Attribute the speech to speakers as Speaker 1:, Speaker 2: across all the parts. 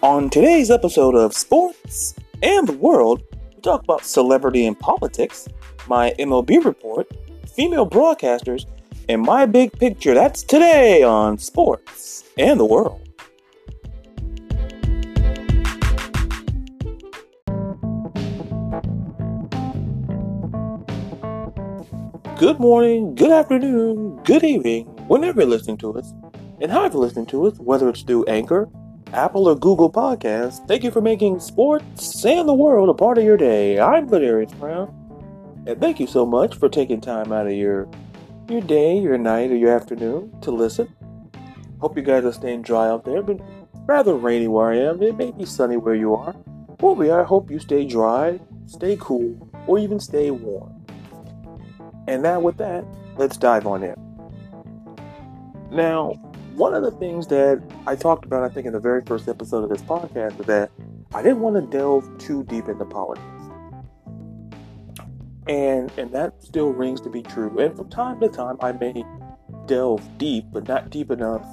Speaker 1: On today's episode of Sports and the World, we talk about celebrity and politics, my MLB report, female broadcasters, and my big picture. That's today on Sports and the World. Good morning, good afternoon, good evening, whenever you're listening to us, and however you're listening to us, whether it's through Anchor, Apple, or Google Podcasts. Thank you for making sports and the world a part of your day. I'm Valerius Brown, and thank you so much for taking time out of your your day, your night, or your afternoon to listen. Hope you guys are staying dry out there. Been rather rainy where I am. It may be sunny where you are. Well, I hope you stay dry, stay cool, or even stay warm. And now, with that, let's dive on in. Now, one of the things that I talked about, I think, in the very first episode of this podcast, is that I didn't want to delve too deep into politics. And and that still rings to be true. And from time to time, I may delve deep, but not deep enough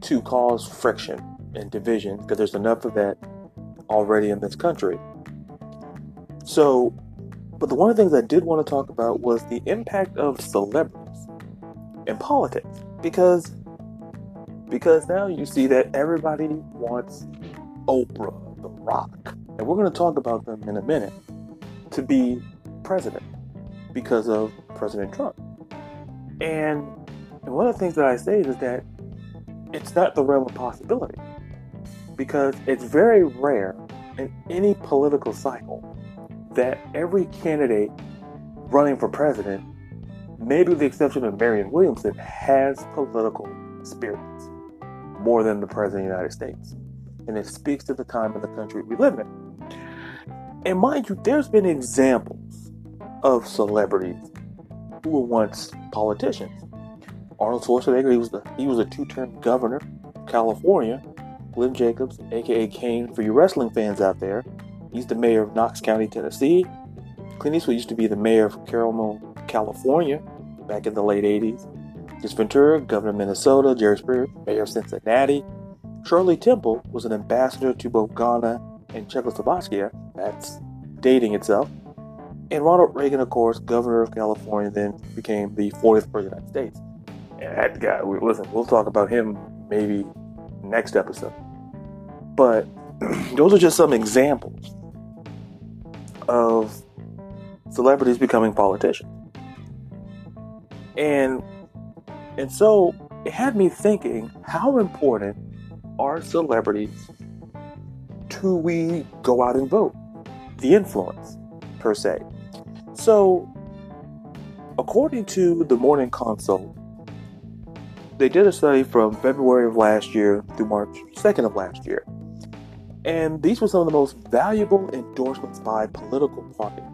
Speaker 1: to cause friction and division, because there's enough of that already in this country. So but the one of the things I did want to talk about was the impact of celebrities in politics. Because because now you see that everybody wants Oprah, The Rock, and we're going to talk about them in a minute, to be president because of President Trump. And, one of the things that I say is that it's not the realm of possibility because it's very rare in any political cycle that every candidate running for president, maybe with the exception of Marianne Williamson, has political experience more than the president of the United States. And it speaks to the time and the country we live in. And mind you, there's been examples of celebrities who were once politicians. Arnold Schwarzenegger, he was the, he was a two-term governor of California. Glenn Jacobs, aka Kane, for you wrestling fans out there, He's the mayor of Knox County, Tennessee. Clint Eastwood used to be the mayor of Carmel, California, back in the late 80s. Jesse Ventura, governor of Minnesota. Jerry Springer, mayor of Cincinnati. Shirley Temple was an ambassador to both Ghana and Czechoslovakia. That's dating itself. And Ronald Reagan, of course, governor of California, then became the 40th president of the United States. And that guy, we, listen, we'll talk about him maybe next episode. But those are just some examples of celebrities becoming politicians. And and so it had me thinking how important are celebrities to we go out and vote? The influence, per se. So according to the Morning Consult, they did a study from February of last year through March 2nd of last year. And these were some of the most valuable endorsements by political parties.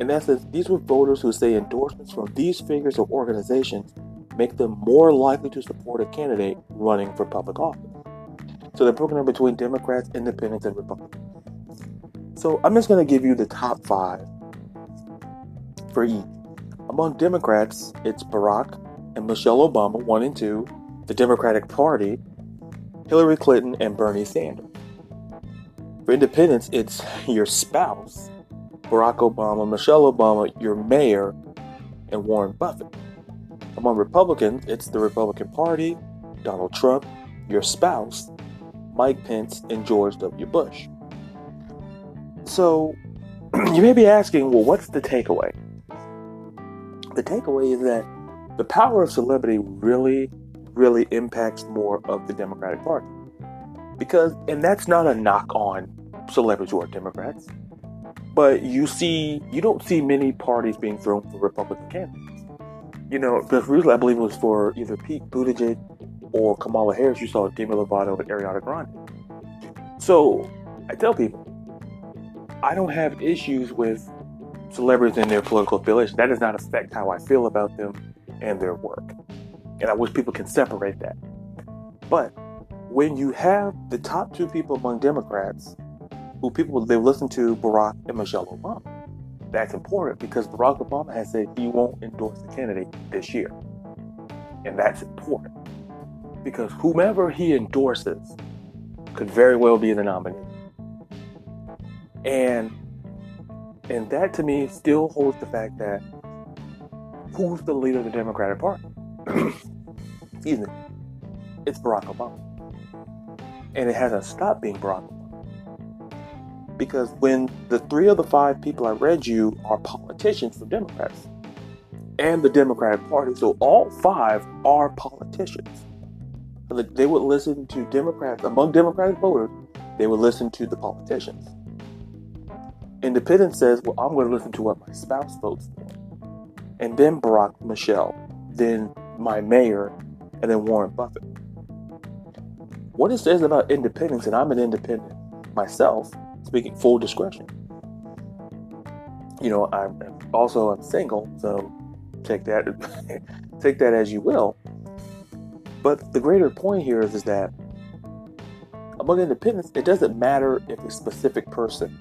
Speaker 1: In essence, these were voters who say endorsements from these figures or organizations make them more likely to support a candidate running for public office. So they're broken down between Democrats, Independents, and Republicans. So I'm just going to give you the top five for each. Among Democrats, it's Barack and Michelle Obama, one and two, the Democratic Party, Hillary Clinton, and Bernie Sanders. For independents, it's your spouse, Barack Obama, Michelle Obama, your mayor, and Warren Buffett. Among Republicans, it's the Republican Party, Donald Trump, your spouse, Mike Pence, and George W. Bush. So, you may be asking, well, what's the takeaway? The takeaway is that the power of celebrity really, really impacts more of the Democratic Party. Because, and that's not a knock on celebrities who are Democrats, but you see, you don't see many parties being thrown for Republican candidates. You know, because usually I believe it was for either Pete Buttigieg or Kamala Harris. You saw Demi Lovato and Ariana Grande. So I tell people, I don't have issues with celebrities and their political affiliation. That does not affect how I feel about them and their work. And I wish people can separate that. But when you have the top two people among Democrats who people they listen to Barack and Michelle Obama. That's important because Barack Obama has said he won't endorse the candidate this year. And that's important because whomever he endorses could very well be the nominee. And and that to me still holds the fact that who's the leader of the Democratic Party? Excuse me. It's Barack Obama. And it hasn't stopped being Barack Obama. Because when the three of the five people I read you are politicians from Democrats and the Democratic Party, so all five are politicians. They would listen to Democrats, among Democratic voters, they would listen to the politicians. Independent says, well, I'm going to listen to what my spouse votes for. And then Barack Michelle, then my mayor, and then Warren Buffett. What it says about independence, and I'm an independent myself, speaking full discretion. You know, I'm also I'm single, so take that take that as you will. But the greater point here is, is that among independents, it doesn't matter if a specific person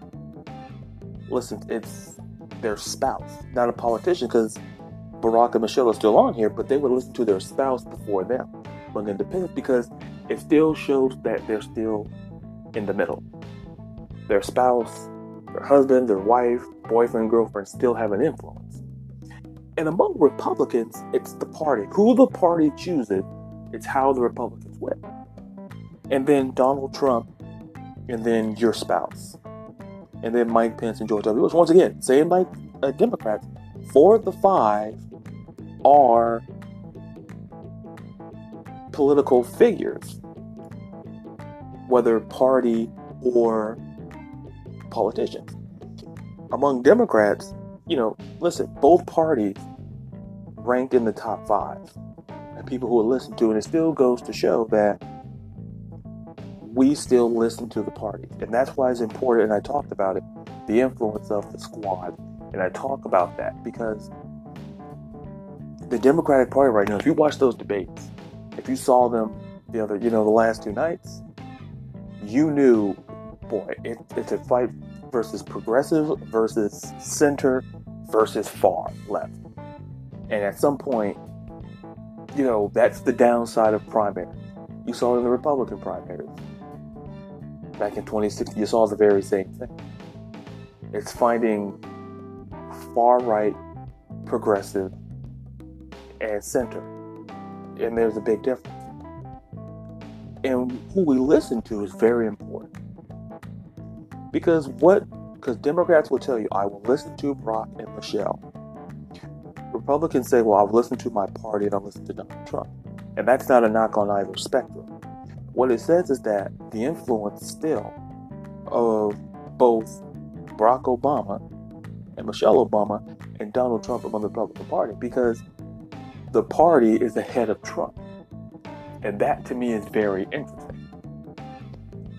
Speaker 1: listen, it's their spouse, not a politician, because Barack and Michelle are still on here, but they would listen to their spouse before them among independents because it still shows that they're still in the middle. Their spouse, their husband, their wife, boyfriend, girlfriend still have an influence. And among Republicans, it's the party. Who the party chooses, it's how the Republicans win. And then Donald Trump, and then your spouse and then Mike Pence and George W. Bush. Once again, same like uh, Democrats, four of the five are political figures, whether party or politicians. Among Democrats, you know, listen, both parties ranked in the top five. And people who will listen to it, it still goes to show that we still listen to the party. And that's why it's important, and I talked about it, the influence of the squad. And I talk about that because the Democratic Party right now, if you watch those debates, if you saw them the other, you know, the last two nights, you knew, boy, it, it's a fight versus progressive versus center versus far left. And at some point, you know, that's the downside of primaries. You saw it in the Republican primaries back in 2016, you saw the very same thing. It's finding far right, progressive, and center. And there's a big difference. And who we listen to is very important. Because what, because Democrats will tell you, I will listen to Brock and Michelle. Republicans say, well, I've listened to my party and I'll listen to Donald Trump. And that's not a knock on either spectrum. What it says is that the influence still of both Barack Obama and Michelle Obama and Donald Trump among the Republican Party because the party is ahead of Trump. And that to me is very interesting.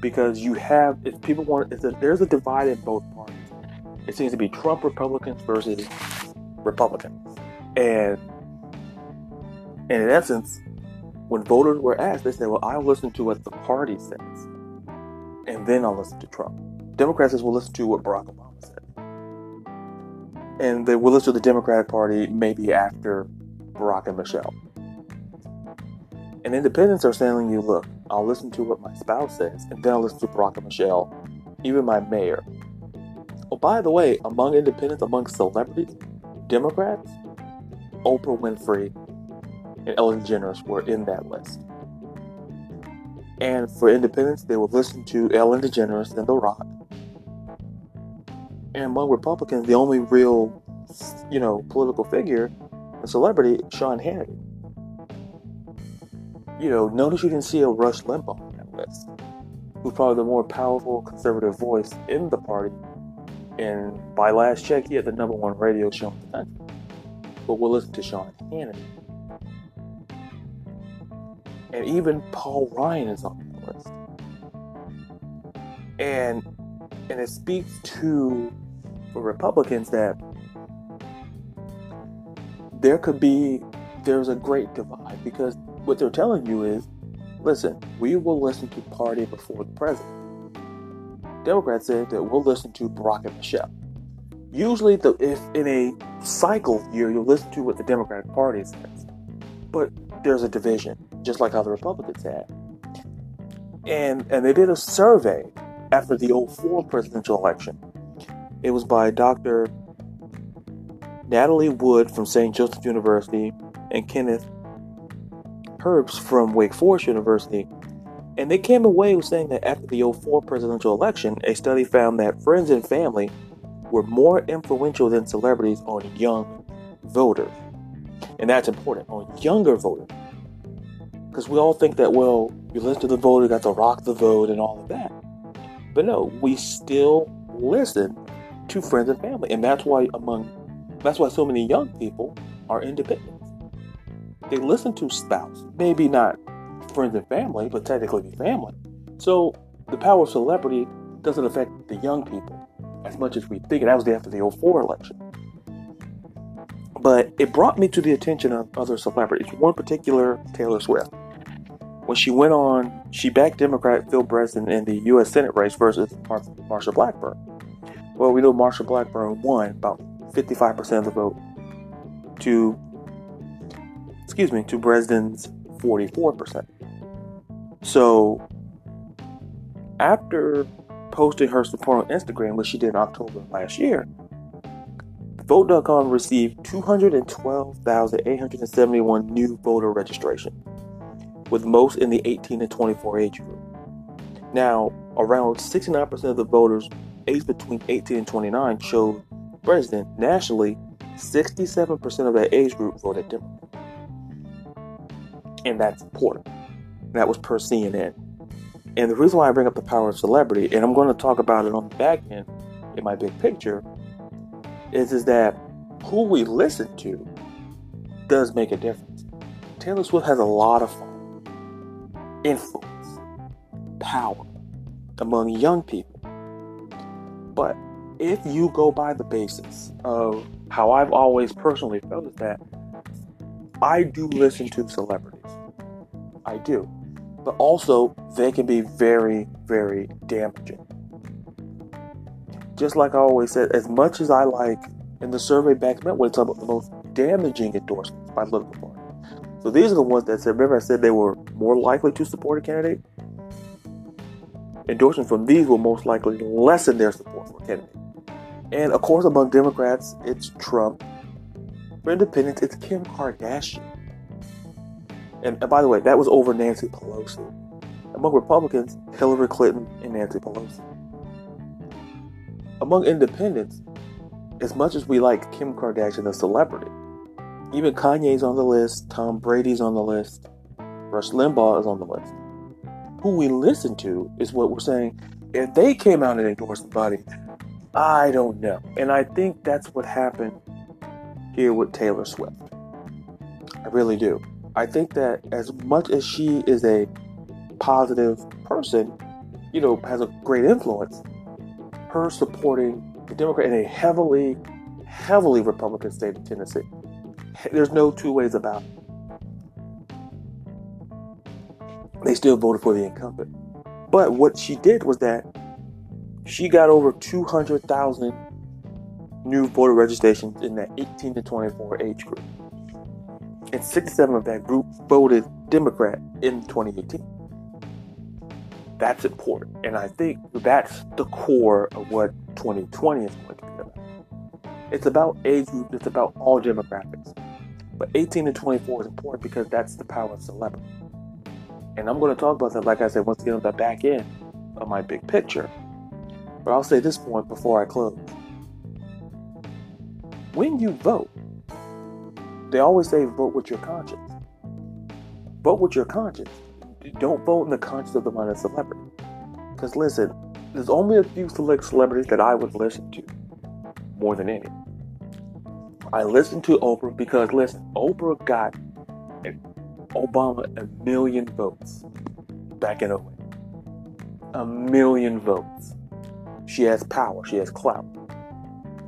Speaker 1: Because you have, if people want, a, there's a divide in both parties. It seems to be Trump Republicans versus Republicans. And, and in essence, when voters were asked, they said, well, I'll listen to what the party says, and then I'll listen to Trump. Democrats says, will listen to what Barack Obama said. And they will listen to the Democratic Party maybe after Barack and Michelle. And independents are telling you, look, I'll listen to what my spouse says, and then I'll listen to Barack and Michelle, even my mayor. Oh, by the way, among independents, among celebrities, Democrats, Oprah Winfrey and Ellen DeGeneres were in that list. And for independents, they would listen to Ellen DeGeneres and The Rock. And among Republicans, the only real, you know, political figure, a celebrity, Sean Hannity. You know, notice you didn't see a Rush Limbaugh on that list, who's probably the more powerful conservative voice in the party. And by last check, he had the number one radio show in the country. But we'll listen to Sean Hannity and even Paul Ryan is on the list. And and it speaks to for Republicans that there could be there's a great divide because what they're telling you is listen, we will listen to party before the president. Democrats said that we'll listen to Barack and Michelle. Usually, the, if in a cycle year, you'll listen to what the Democratic Party says. But there's a division just like how the Republicans had. And and they did a survey after the 04 presidential election. It was by Dr. Natalie Wood from St. Joseph University and Kenneth Herbst from Wake Forest University. And they came away with saying that after the 04 presidential election, a study found that friends and family were more influential than celebrities on young voters. And that's important on younger voters. Because we all think that, well, you listen to the voter, got to rock the vote and all of that. But no, we still listen to friends and family. And that's why among that's why so many young people are independent. They listen to spouse, maybe not friends and family, but technically family. So the power of celebrity doesn't affect the young people as much as we think. And that was after the 04 election. But it brought me to the attention of other celebrities. One particular, Taylor Swift. When she went on, she backed Democrat Phil Bredesen in the U.S. Senate race versus Marsha Blackburn. Well, we know Marsha Blackburn won about 55% of the vote to, excuse me, to Bredesen's 44%. So, after posting her support on Instagram, which she did in October last year, Vote.com received 212,871 new voter registration, with most in the 18 to 24 age group. Now, around 69% of the voters aged between 18 and 29 chose president. Nationally, 67% of that age group voted Democrat. And that's important. That was per CNN. And the reason why I bring up the power of celebrity, and I'm going to talk about it on the back end in my big picture, is is that who we listen to does make a difference. Taylor Swift has a lot of influence, power among young people. But if you go by the basis of how I've always personally felt is that I do listen to celebrities. I do. But also, they can be very, very damaging just like I always said, as much as I like, and the survey backs me up when it's about the most damaging endorsements by political parties. So these are the ones that said, remember I said they were more likely to support a candidate? Endorsements from these will most likely lessen their support for a candidate. And of course, among Democrats, it's Trump. For independents, it's Kim Kardashian. And, and by the way, that was over Nancy Pelosi. Among Republicans, Hillary Clinton and Nancy Pelosi among independents, as much as we like Kim Kardashian, a celebrity, even Kanye's on the list, Tom Brady's on the list, Rush Limbaugh is on the list. Who we listen to is what we're saying. If they came out and endorsed somebody, I don't know. And I think that's what happened here with Taylor Swift. I really do. I think that as much as she is a positive person, you know, has a great influence, her supporting the Democrat in a heavily, heavily Republican state of Tennessee. There's no two ways about it. They still voted for the incumbent. But what she did was that she got over 200,000 new voter registrations in that 18 to 24 age group. And 67 of that group voted Democrat in 2018 that's important. And I think that's the core of what 2020 is going to be about. It's about age group, it's about all demographics. But 18 to 24 is important because that's the power of celebrity. And I'm going to talk about that, like I said, once again, on the back end of my big picture. But I'll say this point before I close. When you vote, they always say vote with your conscience. Vote with your conscience don't vote in the conscience of the mind of celebrity. Because listen, there's only a few select celebrities that I would listen to more than any. I listen to Oprah because listen, Oprah got Obama a million votes back in 08. A million votes. She has power, she has clout.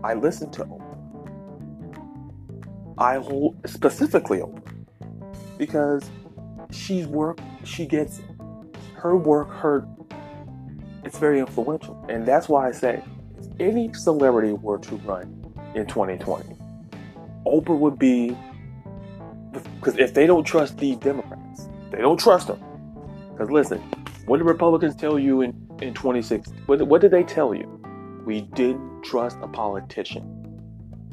Speaker 1: I listen to Oprah. I hold specifically Oprah because she's work she gets her work her it's very influential and that's why i say if any celebrity were to run in 2020 oprah would be because if they don't trust these democrats they don't trust them because listen What did Republicans tell you in, in 2016? What, what did they tell you? We didn't trust a politician.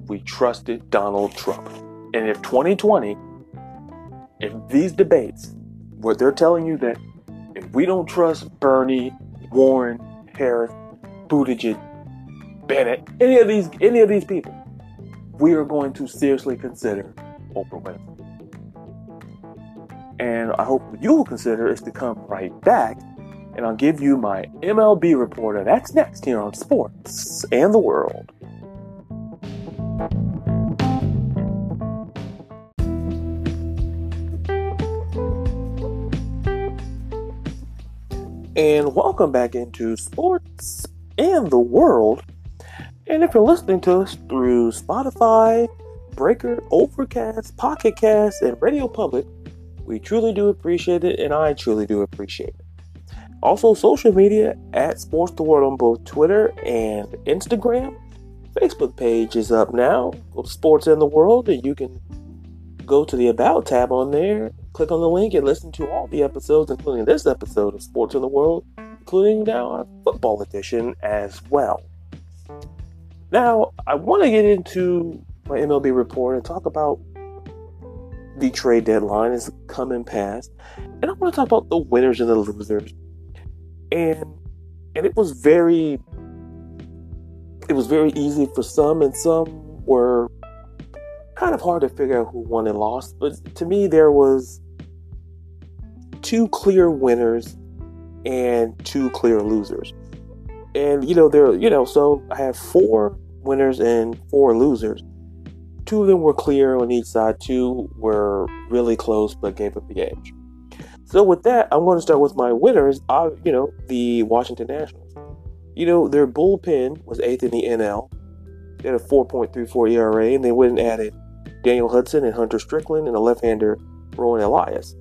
Speaker 1: We trusted Donald Trump. And if 2020, if these debates, what they're telling you that if we don't trust Bernie, Warren, Harris, Buttigieg, Bennet, any of these any of these people, we are going to seriously consider Oprah Winfrey. And I hope what you will consider is to come right back and I'll give you my MLB reporter. That's next here on Sports and the World. And welcome back into Sports and the World. And if you're listening to us through Spotify, Breaker, Overcast, Pocket Cast, and Radio Public, we truly do appreciate it, and I truly do appreciate it. Also, social media at Sports the World on both Twitter and Instagram. Facebook page is up now, Sports in the World, and you can go to the About tab on there, click on the link, and listen to all the episodes, including this episode of Sports in the World, including now our football edition as well. Now, I want to get into my MLB report and talk about the trade deadline is coming past, and I want to talk about the winners and the losers. And and it was very it was very easy for some, and some were kind of hard to figure out who won and lost. But to me, there was two clear winners and two clear losers. And you know, there you know, so I have four winners and four losers two of them were clear on each side, two were really close but gave up the edge. So with that, I'm going to start with my winners. Uh, you know, the Washington Nationals. You know, their bullpen was eighth in the NL. They had a 4.34 ERA, and they went and added Daniel Hudson and Hunter Strickland and a left-hander Roenis Elías.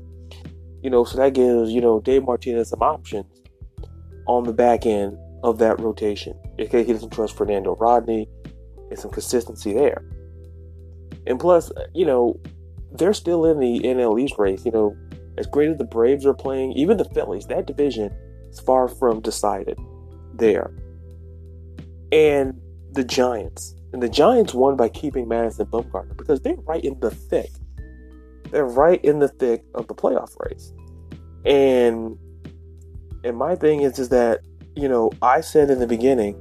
Speaker 1: You know, so that gives you know Dave Martinez some options on the back end of that rotation. Okay, he doesn't trust Fernando Rodney and some consistency there. And plus, you know, they're still in the NL East race. You know, as great as the Braves are playing, even the Phillies, that division is far from decided there. And the Giants. And the Giants won by keeping Madison Bumgarner because they're right in the thick. They're right in the thick of the playoff race. And and my thing is is that, you know, I said in the beginning,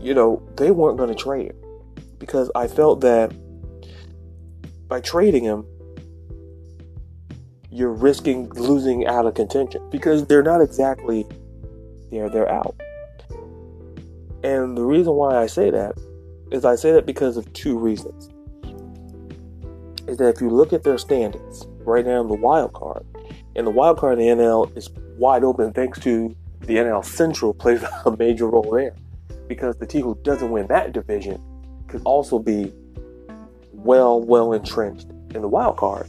Speaker 1: you know, they weren't going to trade because I felt that by trading him, you're risking losing out of contention because they're not exactly there, they're out. And the reason why I say that is I say that because of two reasons. Is that if you look at their standings right now in the wild card, and the wild card in the NL is wide open thanks to the NL Central plays a major role there. Because the team who doesn't win that division could also be well, well entrenched in the wild card.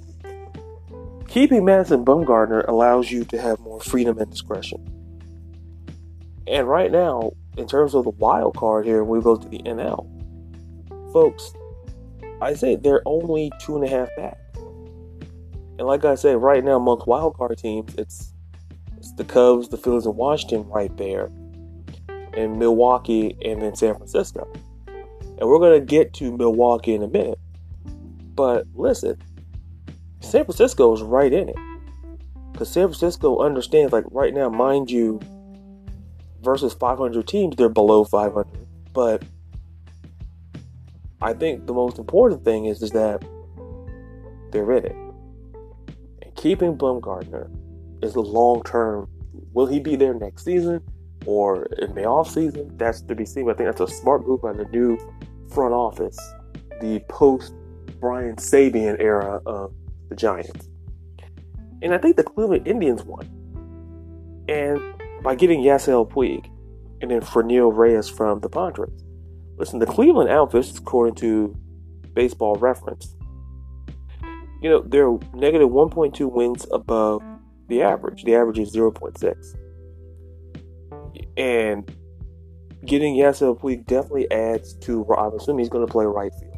Speaker 1: Keeping Madison Bumgarner allows you to have more freedom and discretion. And right now, in terms of the wild card here, we go to the NL. Folks, I say they're only two and a half back. And like I said, right now amongst wild card teams, it's it's the Cubs, the Phillies, and Washington right there, and Milwaukee, and then San Francisco. And we're to get to Milwaukee in a minute. But listen, San Francisco is right in it. Because San Francisco understands, like right now, mind you, versus 500 teams, they're below 500. But I think the most important thing is, is that they're in it. And keeping Bumgarner is a long term. Will he be there next season or in the off season? That's to be seen. I think that's a smart move by the new front office, the post Brian Sabean era of the Giants. And I think the Cleveland Indians won. And by getting Yasiel Puig and then Franmil Reyes from the Padres. Listen, the Cleveland outfits, according to baseball reference, you know, they're negative 1.2 wins above the average. The average is 0.6. And getting Yasiel Puig definitely adds to. Where I'm assuming he's going to play right field.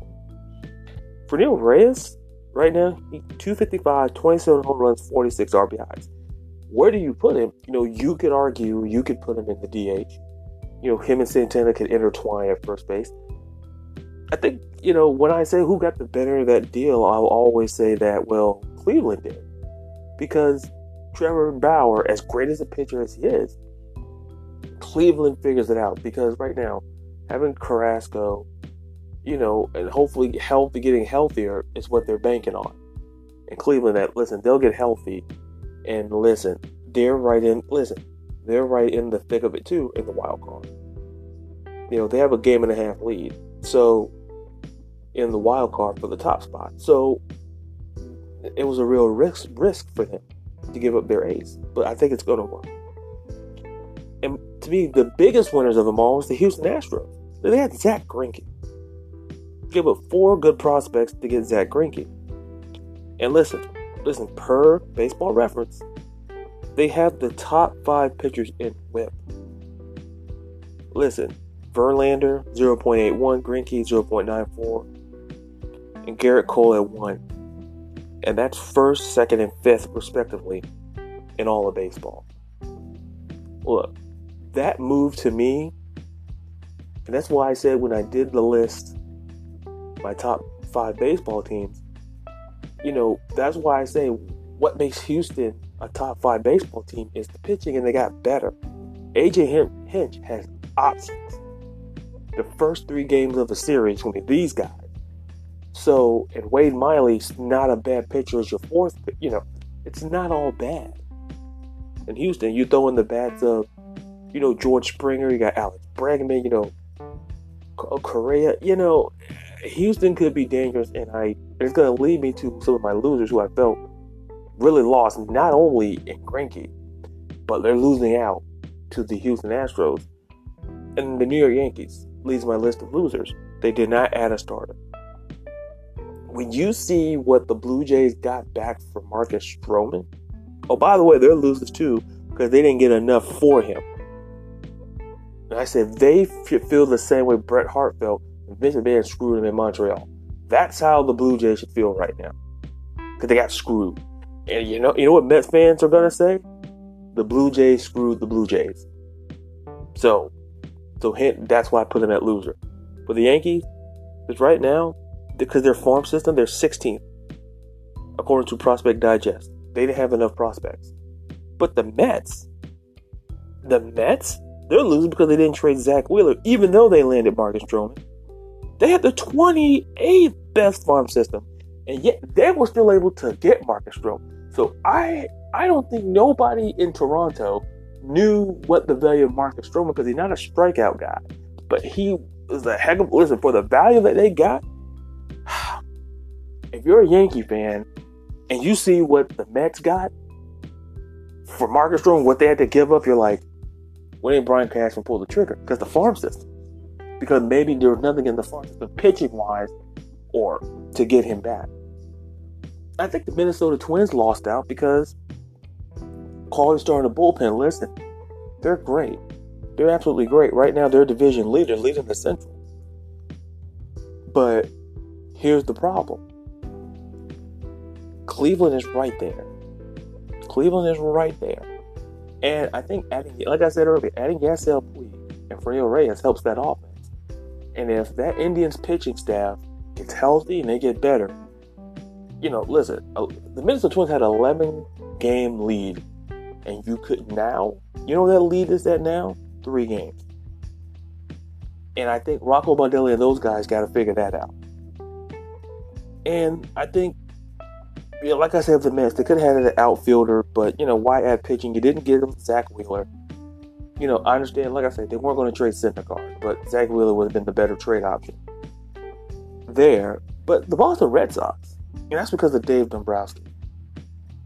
Speaker 1: Franmil Reyes, right now, 255, 27 home runs, 46 RBIs. Where do you put him? You know, you could argue you could put him in the DH. You know, him and Santana could intertwine at first base. I think, you know, when I say who got the better of that deal, I'll always say that, well, Cleveland did. Because Trevor Bauer, as great as a pitcher as he is, Cleveland figures it out. Because right now, having Carrasco, you know, and hopefully healthy, getting healthier is what they're banking on. And Cleveland, that listen, they'll get healthy, and listen, they're right in. Listen, they're right in the thick of it too in the wild card. You know, they have a game and a half lead, so in the wild card for the top spot. So it was a real risk risk for them to give up their ace, but I think it's going to work. And to me, the biggest winners of them all was the Houston Astros. They had Zack Greinke. Give up four good prospects to get Zack Greinke. And listen, listen, per baseball reference, they have the top five pitchers in whip. Listen, Verlander 0.81, Greinke 0.94, and Gerrit Cole at 1. And that's first, second, and fifth, respectively, in all of baseball. Look, that move to me, and that's why I said when I did the list, my top five baseball teams, you know, that's why I say what makes Houston a top five baseball team is the pitching, and they got better. AJ Hinch has options. The first three games of the series will be these guys. So, and Wade Miley's not a bad pitcher as your fourth. You know, it's not all bad. In Houston, you throw in the bats of, you know, George Springer. You got Alex Bregman. You know, Correa. You know, Houston could be dangerous, and I it's going to lead me to some of my losers who I felt really lost, not only in Greinke, but they're losing out to the Houston Astros. And the New York Yankees leads my list of losers. They did not add a starter. When you see what the Blue Jays got back for Marcus Stroman, oh, by the way, they're losers too because they didn't get enough for him. And I said they feel the same way Bret Hart felt when Vince McMahon screwed him in Montreal. That's how the Blue Jays should feel right now. Because they got screwed. And you know, you know what Mets fans are gonna say? The Blue Jays screwed the Blue Jays. So, so hint that's why I put them at loser. For the Yankees, because right now, because their farm system, they're 16th, according to Prospect Digest. They didn't have enough prospects. But the Mets, the Mets, they're losing because they didn't trade Zack Wheeler, even though they landed Marcus Stroman. They had the 28th best farm system, and yet they were still able to get Marcus Stroman. So I I don't think nobody in Toronto knew what the value of Marcus Stroman because he's not a strikeout guy, but he was a heck of listen for the value that they got. If you're a Yankee fan and you see what the Mets got for Marcus Stroman, what they had to give up, you're like, when did Brian Cashman pull the trigger? Because the farm system because maybe there was nothing in the system pitching wise or to get him back. I think the Minnesota Twins lost out because calling starting the bullpen. Listen, they're great. They're absolutely great. Right now, they're division leader, leading the Central. But here's the problem Cleveland is right there. Cleveland is right there. And I think adding, like I said earlier, adding Yasiel Puig and Franmil Reyes helps that offense. And if that Indians pitching staff gets healthy and they get better, you know, listen, uh, the Minnesota Twins had an 11 game lead, and you could now, you know, that lead is at now three games. And I think Rocco Baldelli and those guys got to figure that out. And I think, you know, like I said, the Mets, they could have had an outfielder, but, you know, why add pitching? You didn't get them Zack Wheeler you know, I understand, like I said, they weren't going to trade Syndergaard, but Zack Wheeler would have been the better trade option there. But the Boston Red Sox, and that's because of Dave Dombrowski.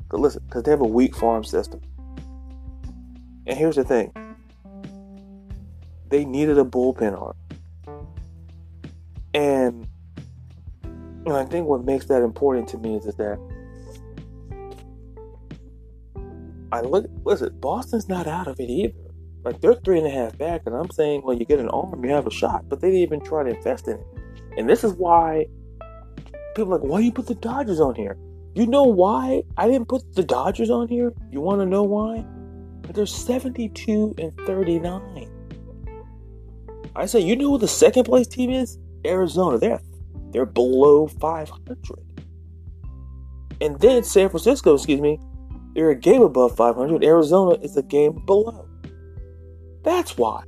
Speaker 1: But listen, because they have a weak farm system. And here's the thing they needed a bullpen arm. And, I think what makes that important to me is, is that I look, listen, Boston's not out of it either. Like they're three and a half back, and I'm saying, well, you get an arm, you have a shot, but they didn't even try to invest in it. And this is why people like, why you put the Dodgers on here? You know why I didn't put the Dodgers on here? You want to know why? But They're 72 and 39. I say, you know who the second place team is? Arizona. They're they're below 500. And then San Francisco, excuse me, they're a game above 500. Arizona is a game below. That's why.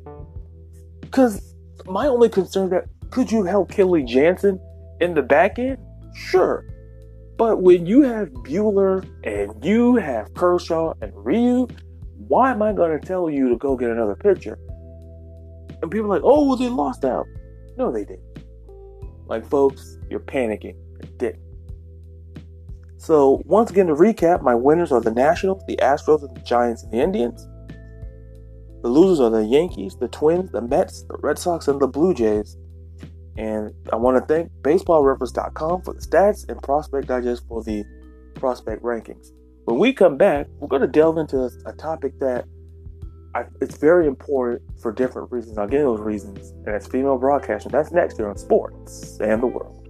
Speaker 1: Because my only concern that could you help Kenley Jansen in the back end? Sure. But when you have Buehler and you have Kershaw and Ryu, why am I going to tell you to go get another pitcher? And people are like, oh, well, they lost out. No, they didn't. Like, folks, you're panicking. They didn't. So, once again, to recap, my winners are the Nationals, the Astros, the Giants, and the Indians. The losers are the Yankees, the Twins, the Mets, the Red Sox, and the Blue Jays. And I want to thank BaseballReference.com for the stats and Prospect Digest for the prospect rankings. When we come back, we're going to delve into a topic that I, it's very important for different reasons. I'll get those reasons, and it's female broadcasting. That's next here on Sports and the World.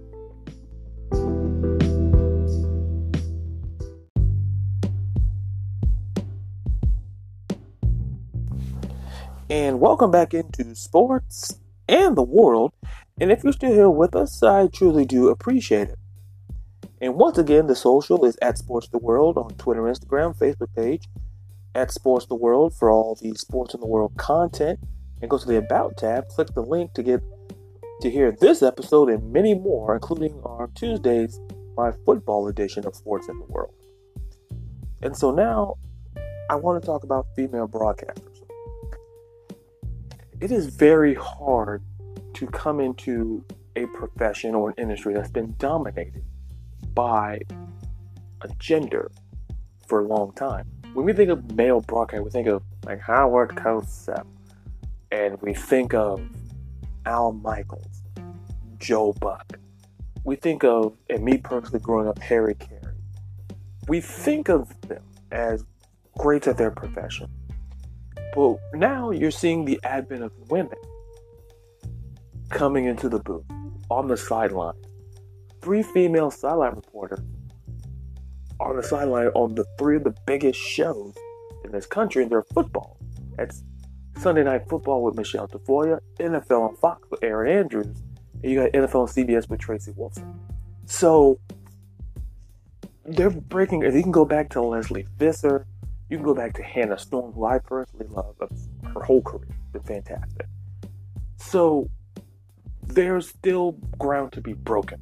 Speaker 1: And welcome back into Sports and the World. And if you're still here with us, I truly do appreciate it. And once again, the social is at Sports the World on Twitter, Instagram, Facebook page, at Sports the World for all the Sports in the World content. And go to the About tab, click the link to get to hear this episode and many more, including our Tuesdays, my football edition of Sports in the World. And so now I want to talk about female broadcasters. It is very hard to come into a profession or an industry that's been dominated by a gender for a long time. When we think of male broadcast, we think of like Howard Cosell, and we think of Al Michaels, Joe Buck. We think of, and me personally growing up, Harry Caray. We think of them as greats at their profession. But now you're seeing the advent of women coming into the booth on the sideline. Three female sideline reporters on the sideline on the three of the biggest shows in this country, and they're football. That's Sunday Night Football with Michelle Tafoya, NFL on Fox with Erin Andrews, and you got NFL on CBS with Tracy Wolfson. So they're breaking. You can go back to Lesley Visser, you can go back to Hannah Storm, who I personally love. Her whole career has been fantastic. So there's still ground to be broken.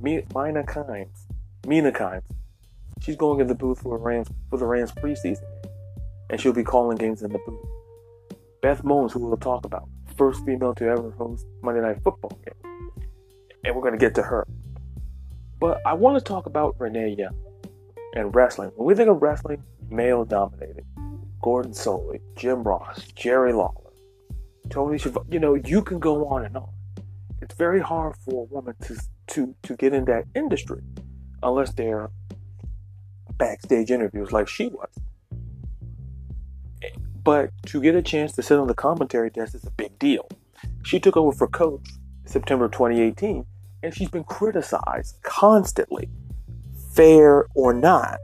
Speaker 1: Mina Kimes, Mina Kimes, she's going in the booth for Rams for the Rams preseason, and she'll be calling games in the booth. Beth Mowins, who we'll talk about, first female to ever host Monday Night Football game, and we're going to get to her. But I want to talk about Renee Young and wrestling. When we think of wrestling, male dominated. Gordon Solie, Jim Ross, Jerry Lawler, Tony Schiavone. You know, you can go on and on it's very hard for a woman to to to get in that industry unless they're backstage interviews like she was. But to get a chance to sit on the commentary desk is a big deal. She took over for Coach September 2018, and she's been criticized constantly, fair or not.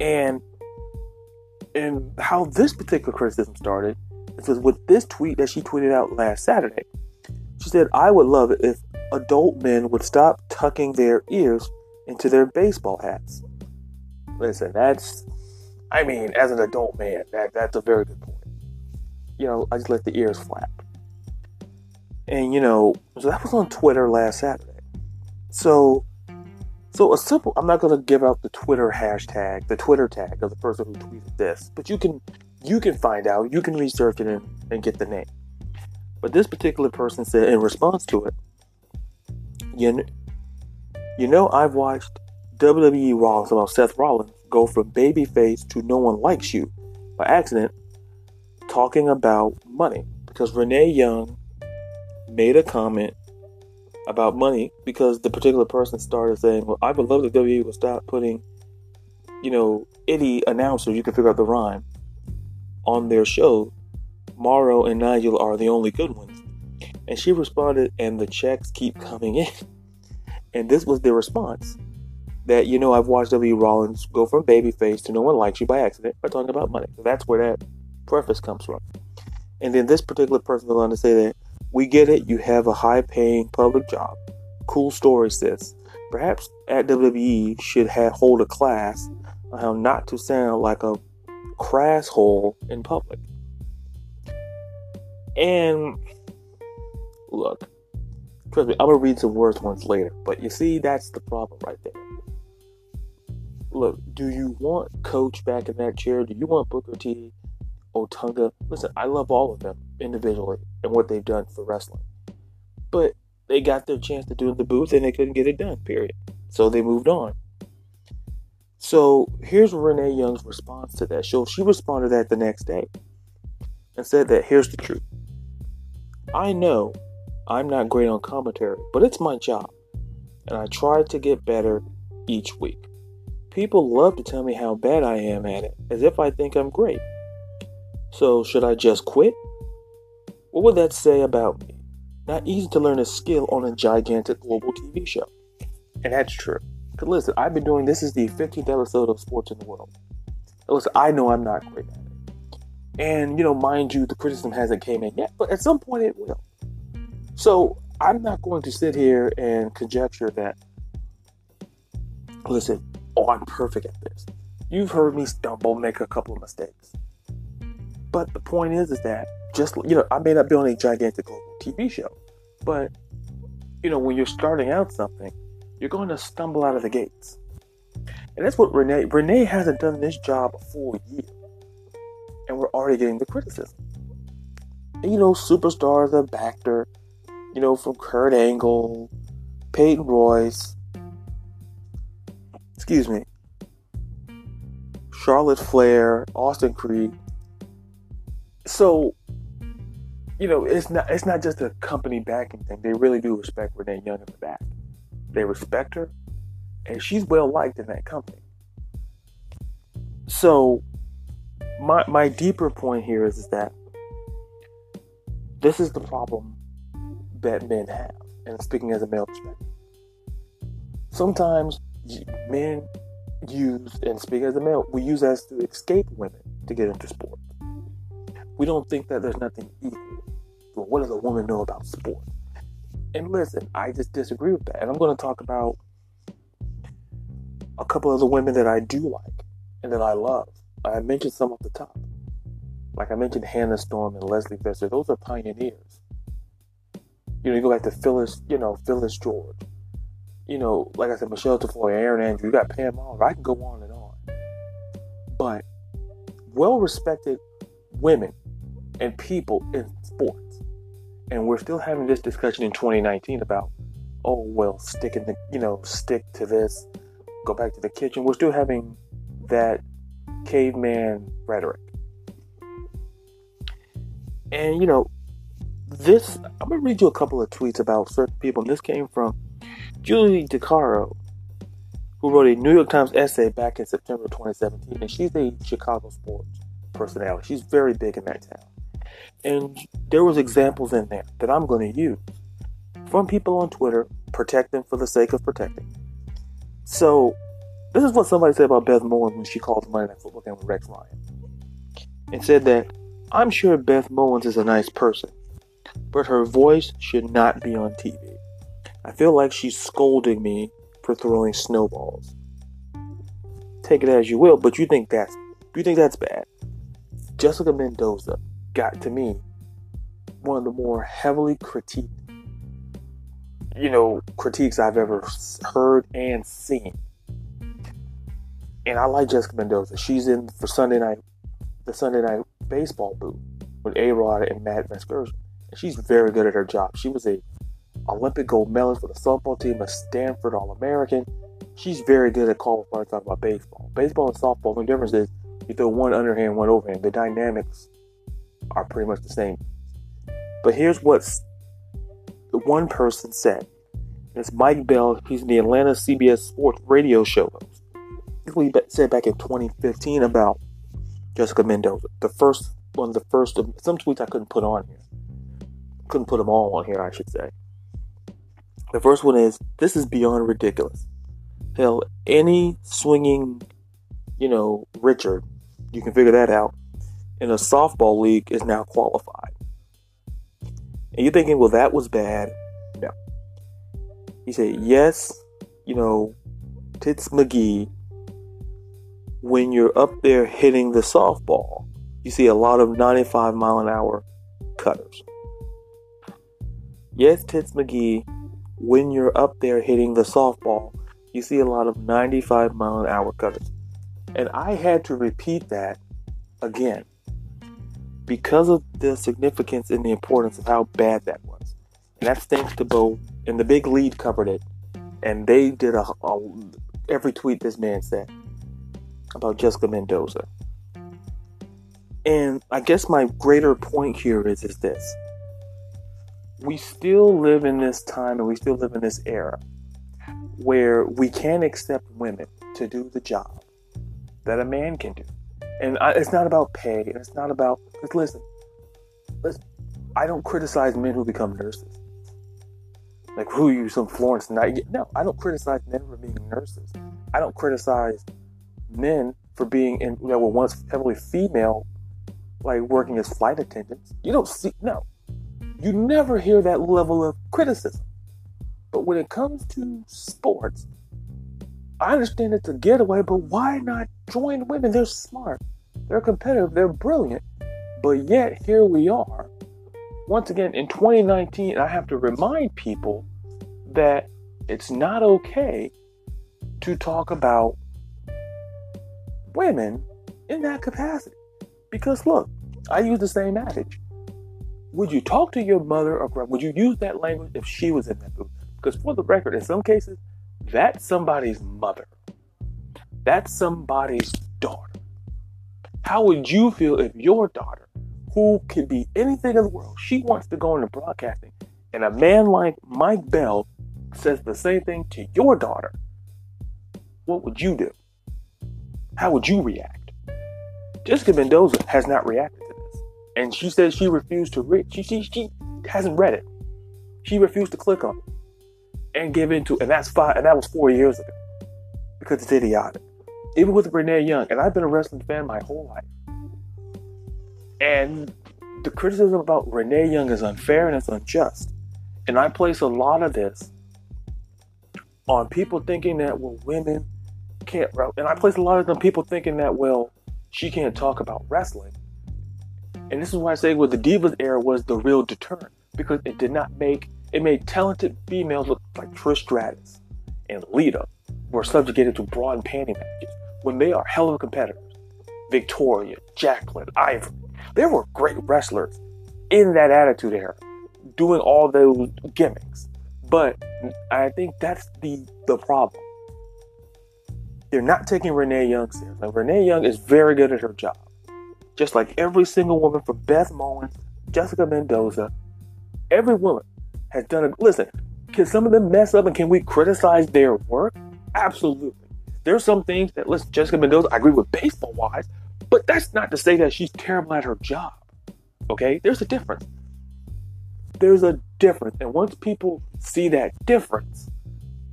Speaker 1: And and how this particular criticism started is with this tweet that she tweeted out last Saturday. She said, I would love it if adult men would stop tucking their ears into their baseball hats. Listen, that's, I mean, as an adult man, that, that's a very good point. You know, I just let the ears flap. And, you know, so that was on Twitter last Saturday. So, so a simple, I'm not going to give out the Twitter hashtag, the Twitter tag of the person who mm-hmm. tweeted this, but you can, you can find out, you can research it and, and get the name. But this particular person said in response to it, you, you know, I've watched WWE Rollins about Seth Rollins go from babyface to no one likes you by accident talking about money because Renee Young made a comment about money because the particular person started saying, Well, I would love the WWE would stop putting, you know, any announcer you can figure out the rhyme, on their show Mauro and Nigel are the only good ones. And she responded, and the checks keep coming in. And this was the response that you know I've watched W. Rollins go from babyface to no one likes you by accident by talking about money. That's where that preface comes from. And then this particular person goes on to say that we get it, you have a high paying public job. Cool story, sis. Perhaps at WWE should have hold a class on how not to sound like a crass hole in public. And look, trust me, I'm gonna read some worse ones later. But you see, that's the problem right there. Look, do you want Coach back in that chair? Do you want Booker T, Otunga? Listen, I love all of them individually and what they've done for wrestling. But they got their chance to do in the booth and they couldn't get it done, period. So they moved on. So here's Renee Young's response to that. So she responded that the next day and said that here's the truth. I know I'm not great on commentary, but it's my job. And I try to get better each week. People love to tell me how bad I am at it, as if I think I'm great. So, should I just quit? What would that say about me? Not easy to learn a skill on a gigantic global TV show. And that's true. Because listen, I've been doing this is the 15th episode of Sports in the World. Listen, I know I'm not great at it. And, you know, mind you, the criticism hasn't came in yet, but at some point it will. So I'm not going to sit here and conjecture that, listen, oh, I'm perfect at this. You've heard me stumble, make a couple of mistakes. But the point is, is that just, you know, I may not be on a gigantic global TV show, but, you know, when you're starting out something, you're going to stumble out of the gates. And that's what Renee, Renee hasn't done this job for a year. And we're already getting the criticism. And, you know, superstars backed her, you know, from Kurt Angle, Peyton Royce, excuse me, Charlotte Flair, Austin Creed. So, you know, it's not it's not just a company backing thing. They really do respect Renee Young in the back. They respect her, and she's well liked in that company. So, my my deeper point here is, is that this is the problem that men have, and speaking as a male perspective. Sometimes men use, and speaking as a male, we use as to escape women to get into sports. We don't think that there's nothing equal. Well, what does a woman know about sports? And listen, I just disagree with that. And I'm going to talk about a couple of the women that I do like and that I love. I mentioned some at the top. Like I mentioned Hannah Storm and Lesley Visser. Those are pioneers. You know, you go back to Phyllis, you know, Phyllis George. You know, like I said, Michelle Tafoya, Erin Andrews, you got Pam Oliver. I can go on and on. But well respected women and people in sports. And we're still having this discussion in 2019 about, oh, well, stick in the, you know, stick to this, go back to the kitchen. We're still having that caveman rhetoric. And, you know, this, I'm to read you a couple of tweets about certain people. And this came from Julie DiCaro, who wrote a New York Times essay back in September 2017. And she's a Chicago sports personality. She's very big in that town. And there was examples in there that I'm going to use from people on Twitter, protecting for the sake of protecting. So this is what somebody said about Beth Mowins when she called the Monday Night Football game with Rex Ryan. And said that I'm sure Beth Mowins is a nice person, but her voice should not be on TV. I feel like she's scolding me for throwing snowballs. Take it as you will, but you think that's you think that's bad. Jessica Mendoza got to me one of the more heavily critiqued, you know, critiques I've ever heard and seen. And I like Jessica Mendoza. She's in for Sunday night, the Sunday night baseball booth with A Rod and Matt Vasgersian. And she's very good at her job. She was a Olympic gold medalist for the softball team, a Stanford All American. She's very good at calling when about baseball. Baseball and softball, the difference is you throw one underhand, one overhand. The dynamics are pretty much the same. But here's what the one person said. It's Mike Bell. He's in the Atlanta CBS Sports radio show. He said back in 2015 about Jessica Mendoza. The first one, the first of some tweets I couldn't put on here. Couldn't put them all on here, I should say. The first one is This is beyond ridiculous. Hell, any swinging, you know, Richard, you can figure that out, in a softball league is now qualified. And you're thinking, well, that was bad. No. He said, yes, you know, Tits McGee, when you're up there hitting the softball, you see a lot of 95 mile an hour cutters. Yes, Tits McGee, when you're up there hitting the softball, you see a lot of 95 mile an hour cutters. And I had to repeat that again because of the significance and the importance of how bad that was. And that's thanks to Bo, and the big lead covered it. And they did a, a every tweet this man said about Jessica Mendoza. And I guess my greater point here is is this. We still live in this time and we still live in this era where we can't accept women to do the job that a man can do. And I, it's not about pay, and it's not about. Listen, listen. I don't criticize men who become nurses. Like who you, some Florence Night? No, I don't criticize men for being nurses. I don't criticize men for being in that were once heavily female, like working as flight attendants. You don't see no. You never hear that level of criticism. But when it comes to sports, I understand it's a getaway, but why not join women? They're smart, they're competitive, they're brilliant. But yet, here we are. Once again, in 2019, I have to remind people that it's not okay to talk about women in that capacity. Because look, I use the same adage. Would you talk to your mother or would you use that language if she was in that booth? Because for the record, in some cases, that's somebody's mother. That's somebody's daughter. How would you feel if your daughter, who can be anything in the world, she wants to go into broadcasting, and a man like Mike Bell says the same thing to your daughter? What would you do? How would you react? Jessica Mendoza has not reacted to this. And she says she refused to read. She, she, she hasn't read it. She refused to click on it and give into, and that's five, and that was four years ago. Because it's idiotic. Even with Renee Young, and I've been a wrestling fan my whole life, and the criticism about Renee Young is unfair and it's unjust, and I place a lot of this on people thinking that well, women can't, and I place a lot of them people thinking that well, she can't talk about wrestling, and this is why I say well, the Divas era was the real deterrent because it did not make it made talented females look like Trish Stratus and Lita were subjugated to bra and panty matches when they are hell of competitors. Victoria, Jacqueline, Ivory, there were great wrestlers in that attitude era, doing all those gimmicks. But I think that's the the problem. They're not taking Renee Young seriously. Like, Renee Young is very good at her job. Just like every single woman from Beth Mowins, Jessica Mendoza, every woman has done a listen. Can some of them mess up and can we criticize their work? Absolutely. There's some things that listen, Jessica Mendoza, I agree with baseball wise, but that's not to say that she's terrible at her job. Okay? There's a difference. There's a difference. And once people see that difference,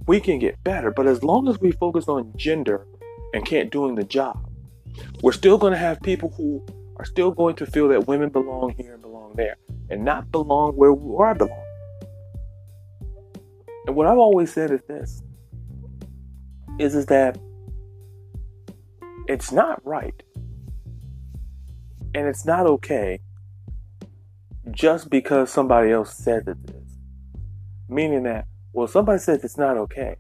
Speaker 1: we can get better. But as long as we focus on gender and can't doing the job, we're still going to have people who are still going to feel that women belong here and belong there and not belong where, where I belong. And what I've always said is this is, is that it's not right and it's not okay just because somebody else says it is. Meaning that, well, somebody says it's not okay.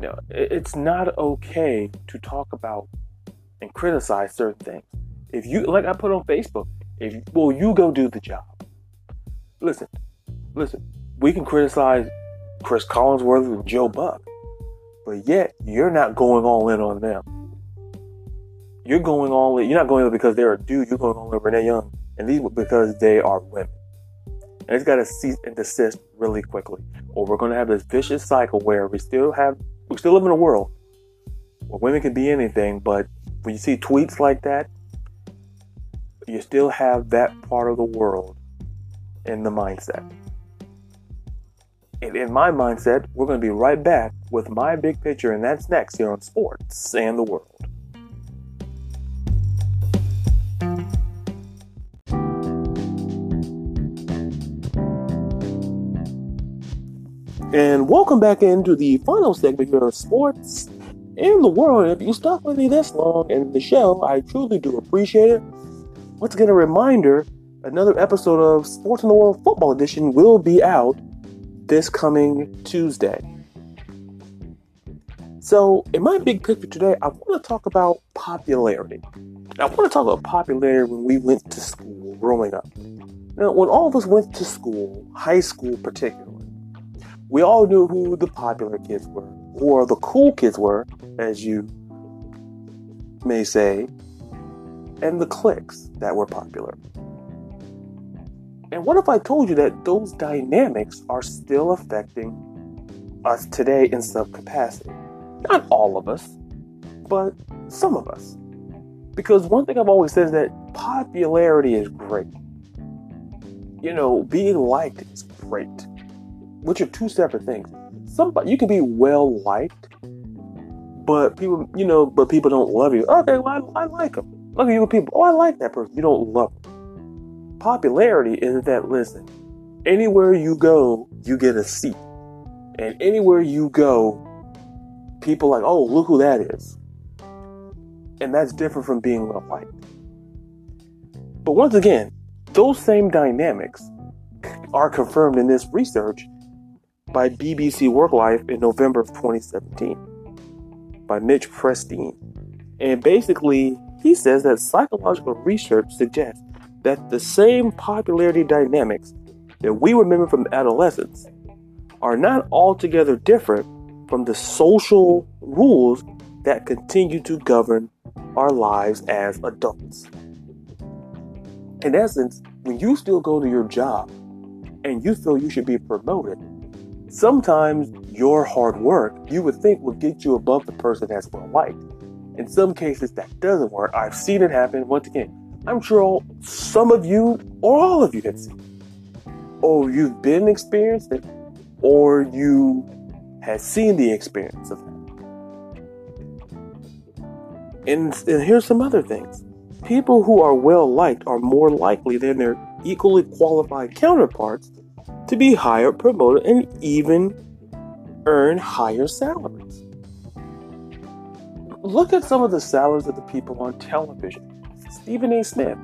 Speaker 1: No, it's not okay to talk about and criticize certain things. If you, like I put on Facebook, if well, you go do the job. Listen, listen. We can criticize Chris Collinsworth and Joe Buck. But yet, you're not going all in on them. You're going all in. You're not going in because they're a dude. You're going all in Renee Young. And these because they are women. And it's got to cease and desist really quickly. Or we're going to have this vicious cycle where we still have, we still live in a world where women can be anything, but when you see tweets like that, you still have that part of the world in the mindset in my mindset, we're going to be right back with my big picture, and that's next here on Sports and the World. And welcome back into the final segment here of Sports and the World. If you stuck with me this long in the show, I truly do appreciate it. Once again, a reminder another episode of Sports in the World Football Edition will be out this coming Tuesday. So, in my big picture today, I want to talk about popularity. I want to talk about popularity when we went to school growing up. Now, when all of us went to school, high school particularly, we all knew who the popular kids were, or the cool kids were, as you may say, and the cliques that were popular. And what if I told you that those dynamics are still affecting us today in some capacity? Not all of us, but some of us. Because one thing I've always said is that popularity is great. You know, being liked is great which are two separate things. Somebody you can be well liked, but people, you know, but people don't love you. Okay, well, I, I like them. Look at you people. Oh, I like that person. You don't love them. Popularity is that listen. Anywhere you go, you get a seat, and anywhere you go, people like, oh, look who that is, and that's different from being well liked. But once again, those same dynamics are confirmed in this research by BBC WorkLife in November of 2017 by Mitch Prinstein. And basically, he says that psychological research suggests that the same popularity dynamics that we remember from adolescence are not altogether different from the social rules that continue to govern our lives as adults. In essence, when you still go to your job and you feel you should be promoted, Sometimes your hard work, you would think, will get you above the person that's well liked. In some cases, that doesn't work. I've seen it happen. Once again, I'm sure some of you or all of you have seen. Or you've been experienced it, or you have seen the experience of that. And, and here's some other things. People who are well liked are more likely than their equally qualified counterparts to be higher promoted and even earn higher salaries. Look at some of the salaries of the people on television. Stephen A. Smith.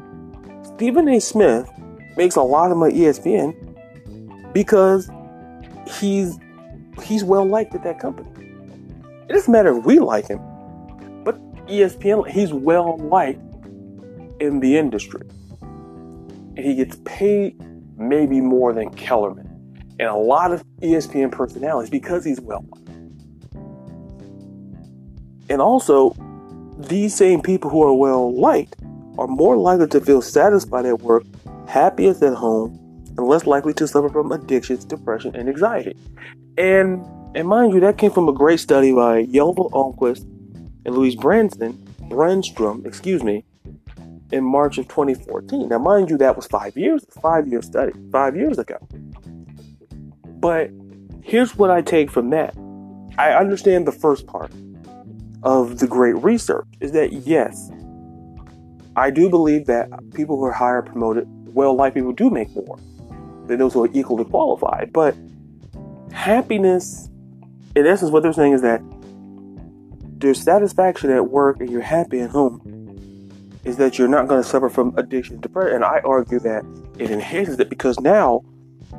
Speaker 1: Stephen A. Smith makes a lot of money ESPN because he's he's well liked at that company. It doesn't matter if we like him, but ESPN he's well liked in the industry. And he gets paid maybe more than Kellerman and a lot of ESPN personalities because he's well liked. And also, these same people who are well liked are more likely to feel satisfied at work, happiest at home, and less likely to suffer from addictions, depression, and anxiety. And and mind you, that came from a great study by Yovel Almquist and Louise Branson, Brandstrom, excuse me, in March of 2014. Now, mind you, that was five years, five year study, five years ago. But here's what I take from that. I understand the first part of the great research is that yes, I do believe that people who are higher promoted, well, like people do make more than those who are equally qualified. But happiness, in essence, what they're saying is that there's satisfaction at work and you're happy at home is that you're not going to suffer from addiction and depression. And I argue that it enhances it because now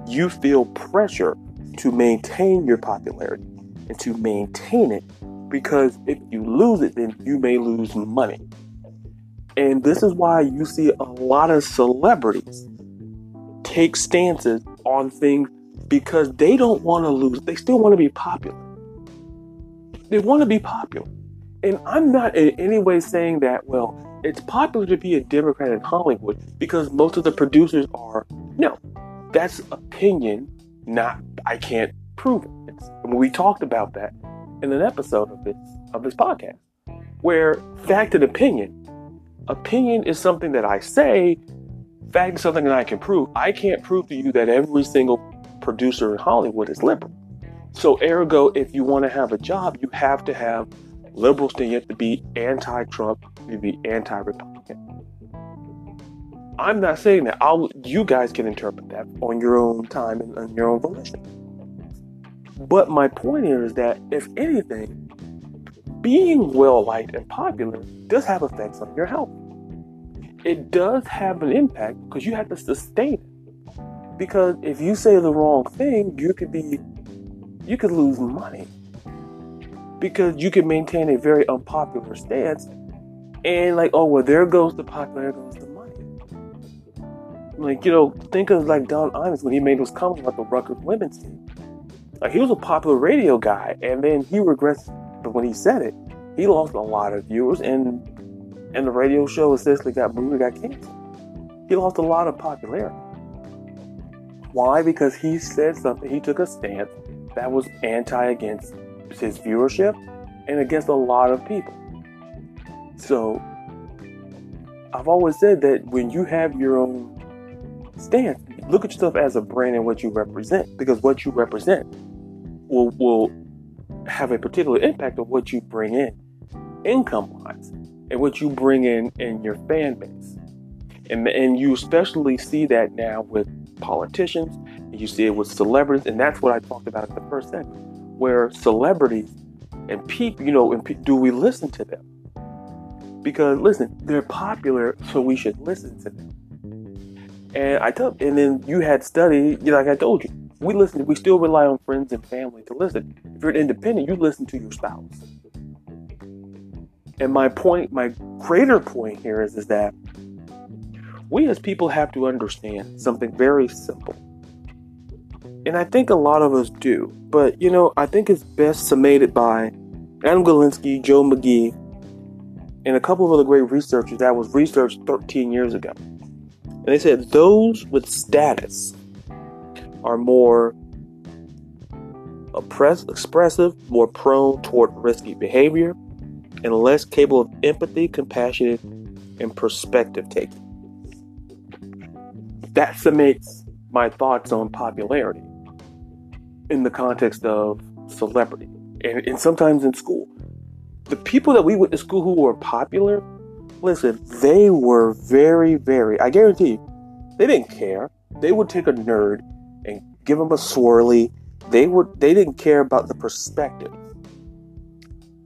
Speaker 1: you feel pressure to maintain your popularity and to maintain it because if you lose it, then you may lose money. And this is why you see a lot of celebrities take stances on things because they don't want to lose. They still want to be popular. They want to be popular. And I'm not in any way saying that, well, it's popular to be a Democrat in Hollywood because most of the producers are. No, that's opinion, not I can't prove it. We talked about that in an episode of this of this podcast, where fact and opinion. Opinion is something that I say. Fact is something that I can prove. I can't prove to you that every single producer in Hollywood is liberal. So, ergo, if you want to have a job, you have to have liberals. Then you have to be anti-Trump. You be anti-Republican. I'm not saying that. I'll. You guys can interpret that on your own time and on your own volition. But my point here is that if anything, being well liked and popular does have effects on your health. It does have an impact because you have to sustain it. Because if you say the wrong thing, you could be you could lose money. Because you can maintain a very unpopular stance and like, oh well there goes the popular, there goes the money. Like, you know, think of like Don Imus when he made those comments about the Rutgers women's team. Like he was a popular radio guy and then he regrets but when he said it, he lost a lot of viewers, and and the radio show essentially got moved, got canceled. He lost a lot of popularity. Why? Because he said something. He took a stance that was anti against his viewership and against a lot of people. So I've always said that when you have your own stance, look at yourself as a brand and what you represent, because what you represent will will have a particular impact on what you bring in income wise and what you bring in in your fan base. And, and you especially see that now with politicians, you see it with celebrities, and that's what I talked about at the first segment, where celebrities and people, you know, and pe- do we listen to them? Because listen, they're popular, so we should listen to them. And I tell, and then you had study, like I told you, we listen, we still rely on friends and family to listen. If you're an independent, you listen to your spouse. And my point, my greater point here is, is that we as people have to understand something very simple. And I think a lot of us do. But, you know, I think it's best summated by Adam Galinsky, Joe Magee, and a couple of other great researchers that was researched 13 years ago. And they said those with status Mm-hmm. are more oppress- expressive, more prone toward risky behavior, and less capable of empathy, compassion, and perspective taking. That summates my thoughts on popularity in the context of celebrity and, and sometimes in school. The people that we went to school who were popular, listen, they were very, very, I guarantee you, they didn't care. They would take a nerd give them a swirly. They would they didn't care about the perspective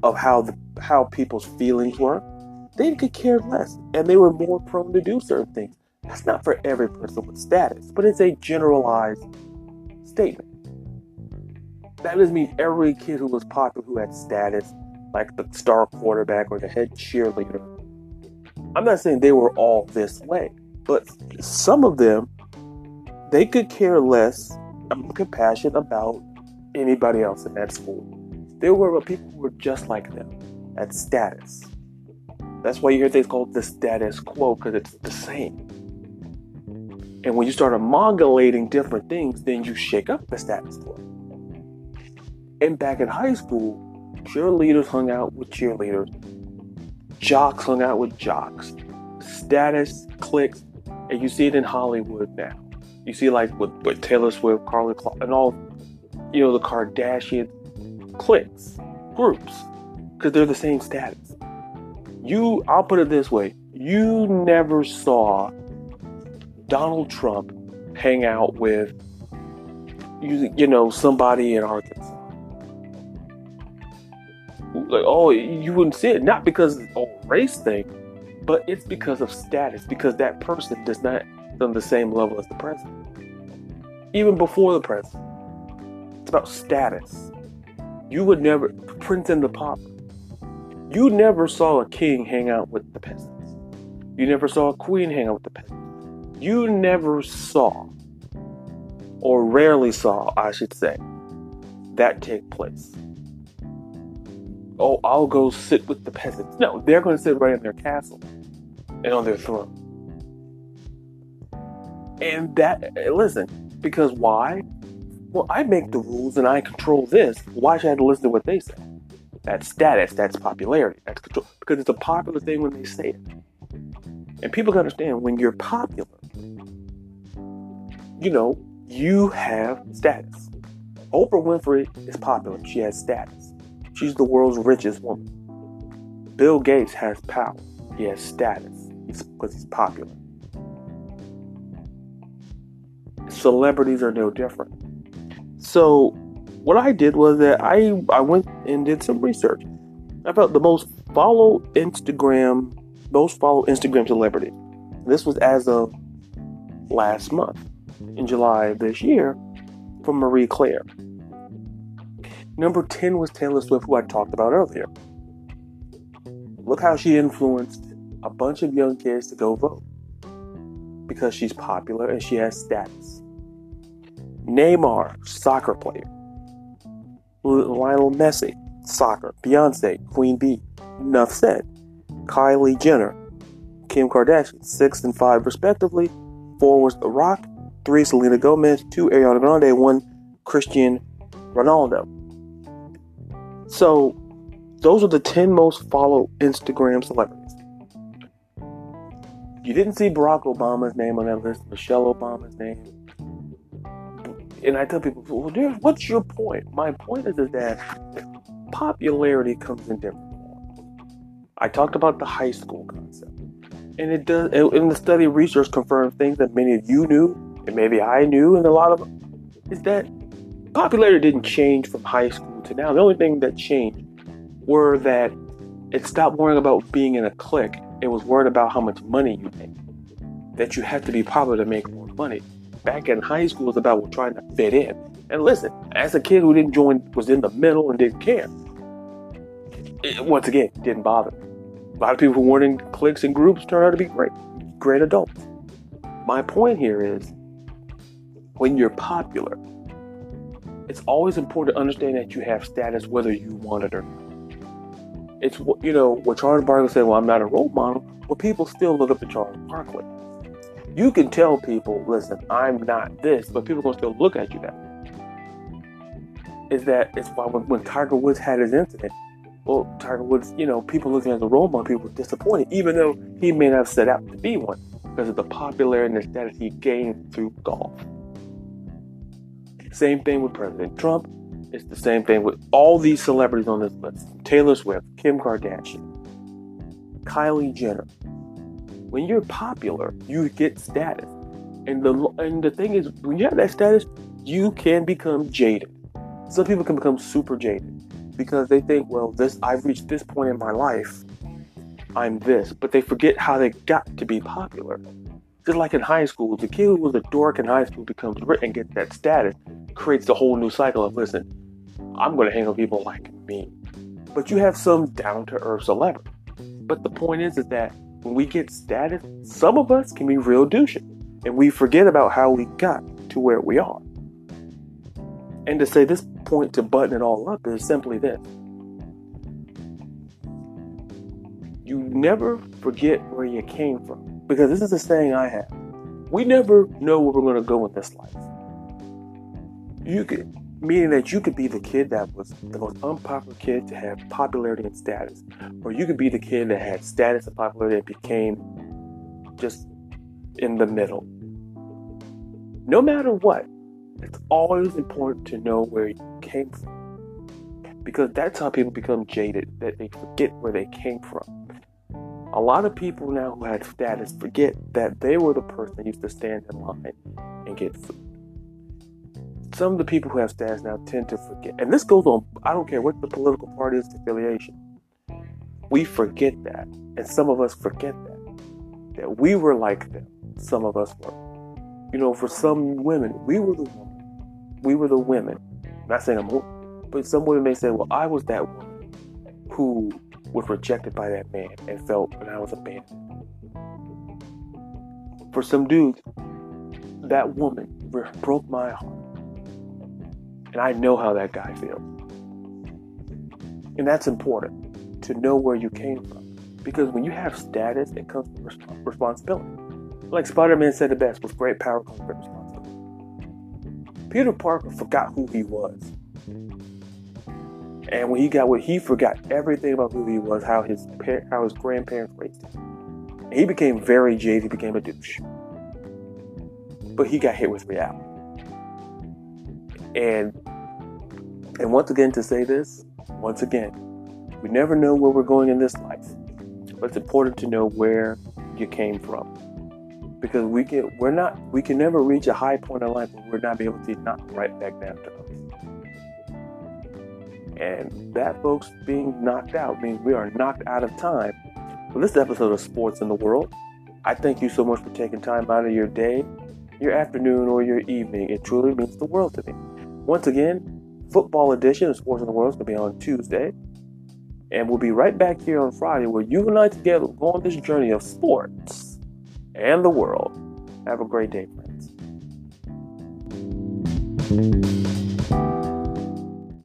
Speaker 1: of how the how people's feelings were. They could care less, and they were more prone to do certain things. That's not for every person with status, but it's a generalized statement. That doesn't mean every kid who was popular who had status, like the star quarterback or the head cheerleader. I'm not saying they were all this way, but some of them they could care less compassion about anybody else in that school. They were people who were just like them at status. That's why you hear things called the status quo because it's the same. And when you start amalgamating different things, then you shake up the status quo. And back in high school, cheerleaders hung out with cheerleaders, jocks hung out with jocks, status clicks, and you see it in Hollywood now. You see, like with, with Taylor Swift, Carly Clark, and all, you know, the Kardashian cliques, groups, because they're the same status. You, I'll put it this way: you never saw Donald Trump hang out with, you, you know, somebody in Arkansas. Like, oh, you wouldn't see it not because of race thing, but it's because of status. Because that person does not on the same level as the president. Even before the president. It's about status. You would never, Prince and the Pauper. You never saw a king hang out with the peasants. You never saw a queen hang out with the peasants. You never saw, or rarely saw, I should say, that take place. Oh, I'll go sit with the peasants. No, they're going to sit right in their castle and on their throne. And that, listen, because why? Well, I make the rules and I control this. Why should I have to listen to what they say? That's status, that's popularity, that's control. Because it's a popular thing when they say it. And people can understand when you're popular, you know, you have status. Oprah Winfrey is popular. She has status. She's the world's richest woman. Bill Gates has power. He has status because he's, he's popular. Celebrities are no different. So, what I did was that I I went and did some research. I felt the most follow Instagram, most follow Instagram celebrity. This was as of last month, in July of this year, from Marie Claire. Number 10 was Taylor Swift, who I talked about earlier. Look how she influenced a bunch of young kids to go vote because she's popular and she has status. Neymar, soccer player. Lionel Messi, soccer. Beyonce, Queen Bee. Enough said. Kylie Jenner, Kim Kardashian, six and five respectively. Four was The Rock, three Selena Gomez, two Ariana Grande, one Christian Ronaldo. So those are the 10 most followed Instagram celebrities. You didn't see Barack Obama's name on that list, Michelle Obama's name. And I tell people, well, dude, what's your point? My point is, is that popularity comes in different forms. I talked about the high school concept. And it does, and the study research confirmed things that many of you knew, and maybe I knew, and a lot of is that popularity didn't change from high school to now. The only thing that changed were that it stopped worrying about being in a clique. It was worried about how much money you make. That you have to be popular to make more money. Back in high school, it was about trying to fit in. And listen, as a kid who didn't join, was in the middle and didn't care. It, once again, didn't bother. A lot of people who weren't in cliques and groups turned out to be great, great adults. My point here is, when you're popular, it's always important to understand that you have status whether you want it or not it's you know what Charles Barkley said. Well, I'm not a role model. but people still look up to Charles Barkley. You can tell people, listen, I'm not this, but people gonna still look at you that way. Is that it's why when, when Tiger Woods had his incident, well, Tiger Woods, you know, people looking at the role model, people were disappointed, even though he may not have set out to be one because of the popularity and the status he gained through golf. Same thing with President Trump. It's the same thing with all these celebrities on this list Taylor Swift, Kim Kardashian, Kylie Jenner. When you're popular, you get status. And the, and the thing is, when you have that status, you can become jaded. Some people can become super jaded because they think, well, this I've reached this point in my life, I'm this, but they forget how they got to be popular. Just like in high school, the kid who was a dork in high school becomes rich and gets that status, creates the whole new cycle of listen, I'm going to hang with people like me. But you have some down to earth celebrity. But the point is, is that when we get status, some of us can be real douches. And we forget about how we got to where we are. And to say this point to button it all up is simply this. You never forget where you came from. Because this is the saying I have. We never know where we're going to go in this life. You could meaning that you could be the kid that was the most unpopular kid to have popularity and status, or you could be the kid that had status and popularity and became just in the middle. No matter what, it's always important to know where you came from, because that's how people become jaded, that they forget where they came from. A lot of people now who had status forget that they were the person that used to stand in line and get food some of the people who have status now tend to forget. And this goes on, I don't care what the political party's affiliation. We forget that. And some of us forget that. That we were like them. Some of us were. You know, for some women, we were the woman. We were the women. I'm not saying I'm, but some women may say, well, I was that woman who was rejected by that man and felt when I was abandoned. For some dudes, that woman broke my heart and I know how that guy feels. And that's important to know where you came from. Because when you have status, it comes with responsibility. Like Spider Man said the best with great power comes great responsibility. Peter Parker forgot who he was. And when he got what he forgot everything about who he was, how his how his grandparents raised him. And he became very jaded, he became a douche. But he got hit with reality. And and once again to say this, once again, we never know where we're going in this life. But it's important to know where you came from. Because we can we're not we can never reach a high point in life where we're not able to knock right back down to earth. And that folks being knocked out means we are knocked out of time. For this episode of Sports in the World, I thank you so much for taking time out of your day, your afternoon, or your evening. It truly means the world to me. Once again, football edition of Sports in the World is going to be on Tuesday. And we'll be right back here on Friday where you and I together go on this journey of sports and the world. Have a great day, friends.